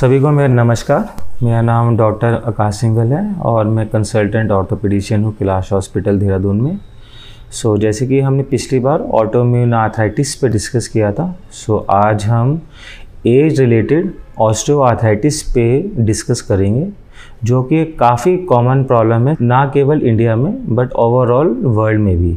सभी को मेरा नमस्कार। मेरा नाम डॉक्टर आकाश सिंगल है और मैं कंसल्टेंट ऑर्थोपेडिशियन हूँ कैलाश हॉस्पिटल देहरादून में। सो so, जैसे कि हमने पिछली बार ऑटोम्यून आर्थराइटिस पे डिस्कस किया था सो so, आज हम एज रिलेटेड ऑस्टियोआर्थराइटिस पे डिस्कस करेंगे जो कि काफ़ी कॉमन प्रॉब्लम है ना केवल इंडिया में बट ओवरऑल वर्ल्ड में भी।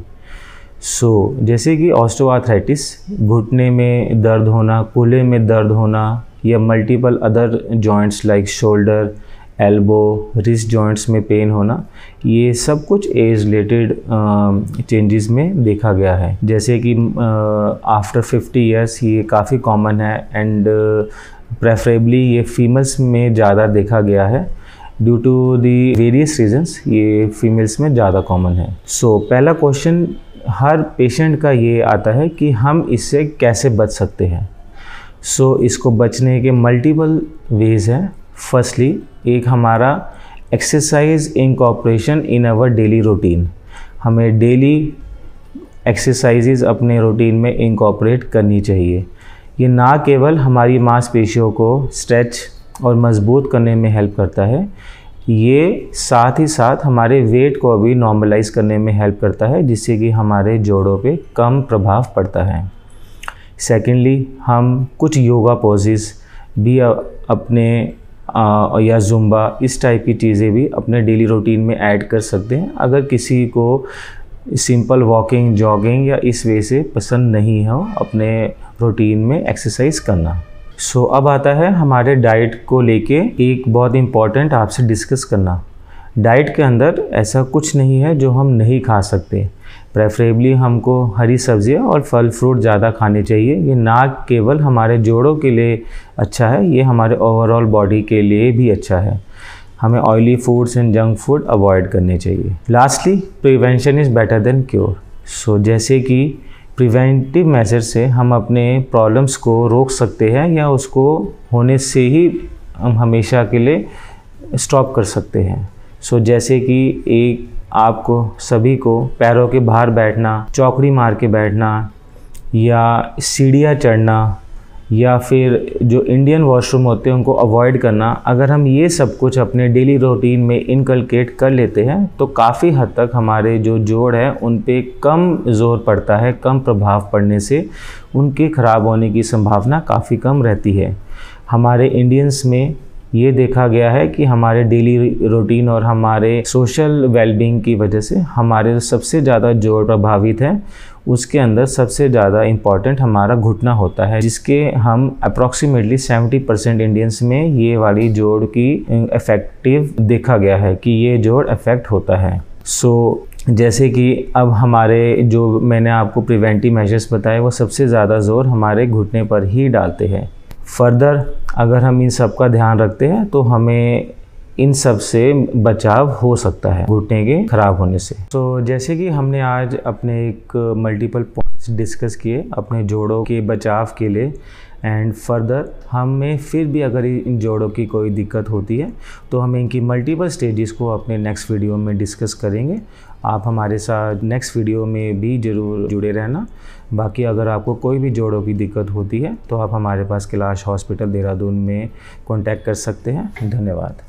सो so, जैसे कि ऑस्टियोआर्थराइटिस घुटने में दर्द होना कूल्हे में दर्द होना या multiple other joints like shoulder elbow wrist joints में पेन होना ये सब कुछ एज रिलेटेड चेंजेस में देखा गया है। जैसे कि आफ्टर फिफ्टी ईयर्स ये काफ़ी कॉमन है एंड प्रेफरेबली ये फीमेल्स में ज़्यादा देखा गया है। Due to the various reasons ये फीमेल्स में ज़्यादा कॉमन है। सो so, पहला क्वेश्चन हर पेशेंट का ये आता है कि हम इससे कैसे बच सकते हैं। सो so, इसको बचने के मल्टीपल वेज हैं. फर्स्टली एक हमारा exercise incorporation in our daily routine हमें डेली एक्सरसाइजेज अपने रूटीन में इनकॉपरेट करनी चाहिए. ये ना केवल हमारी मांसपेशियों को स्ट्रेच और मज़बूत करने में हेल्प करता है ये साथ ही साथ हमारे वेट को भी नॉर्मलाइज करने में हेल्प करता है जिससे कि हमारे जोड़ों पे कम प्रभाव पड़ता है। सेकेंडली हम कुछ योगा पोजेस भी अपने आ, या जुम्बा इस टाइप की चीज़ें भी अपने डेली रूटीन में ऐड कर सकते हैं। अगर किसी को सिंपल वॉकिंग जॉगिंग या इस वे से पसंद नहीं हो अपने रूटीन में एक्सरसाइज करना। सो so, अब आता है हमारे डाइट को लेके एक बहुत इंपॉर्टेंट आपसे डिस्कस करना। डाइट के अंदर ऐसा कुछ नहीं है जो हम नहीं खा सकते। प्रेफरेबली हमको हरी सब्ज़ियाँ और फल फ्रूट ज़्यादा खाने चाहिए। ये ना केवल हमारे जोड़ों के लिए अच्छा है ये हमारे ओवरऑल बॉडी के लिए भी अच्छा है। हमें oily foods and junk food avoid करने चाहिए। Lastly prevention is better than cure so जैसे कि प्रिवेंटिव मेजर से हम अपने प्रॉब्लम्स को रोक सकते हैं या उसको होने से ही हम हमेशा के लिए स्टॉप कर सकते हैं। सो so, जैसे कि एक आपको, सभी को पैरों के बाहर बैठना, चौकड़ी मार के बैठना, या सीढ़ियाँ चढ़ना, या फिर जो इंडियन वॉशरूम होते हैं, उनको अवॉइड करना। अगर हम ये सब कुछ अपने डेली रूटीन में इनकलकेट कर लेते हैं तो काफ़ी हद तक हमारे जो जोड़ हैं, उन पे कम ज़ोर पड़ता है, कम प्रभाव पड़ने से उनके ख़राब होने की संभावना काफ़ी कम रहती है। हमारे इंडियंस में ये देखा गया है कि हमारे डेली रूटीन और हमारे सोशल वेलबींग की वजह से हमारे सबसे ज़्यादा जोड़ प्रभावित है। उसके अंदर सबसे ज़्यादा इंपॉर्टेंट हमारा घुटना होता है जिसके हम अप्रॉक्सीमेटली 70 परसेंट इंडियंस में ये वाली जोड़ की इफ़ेक्टिव देखा गया है कि ये जोड़ इफ़ेक्ट होता है। सो so, जैसे कि अब हमारे जो मैंने आपको प्रिवेंटिव मेजर्स बताए वो सबसे ज़्यादा ज़ोर हमारे घुटने पर ही डालते हैं। फर्दर अगर हम इन सब का ध्यान रखते हैं तो हमें इन सबसे बचाव हो सकता है। घुटने के खराब होने से। तो जैसे कि हमने आज अपने एक मल्टीपल पॉइंट्स डिस्कस किए, अपने जोड़ों के बचाव के लिए एंड फर्दर हमें फिर भी अगर इन जोड़ों की कोई दिक्कत होती है तो हम इनकी मल्टीपल स्टेजेस को अपने नेक्स्ट वीडियो में डिस्कस करेंगे। आप हमारे साथ नेक्स्ट वीडियो में भी ज़रूर जुड़े रहना। बाकी अगर आपको कोई भी जोड़ों की दिक्कत होती है तो आप हमारे पास कैलाश हॉस्पिटल देहरादून में कॉन्टैक्ट कर सकते हैं। धन्यवाद।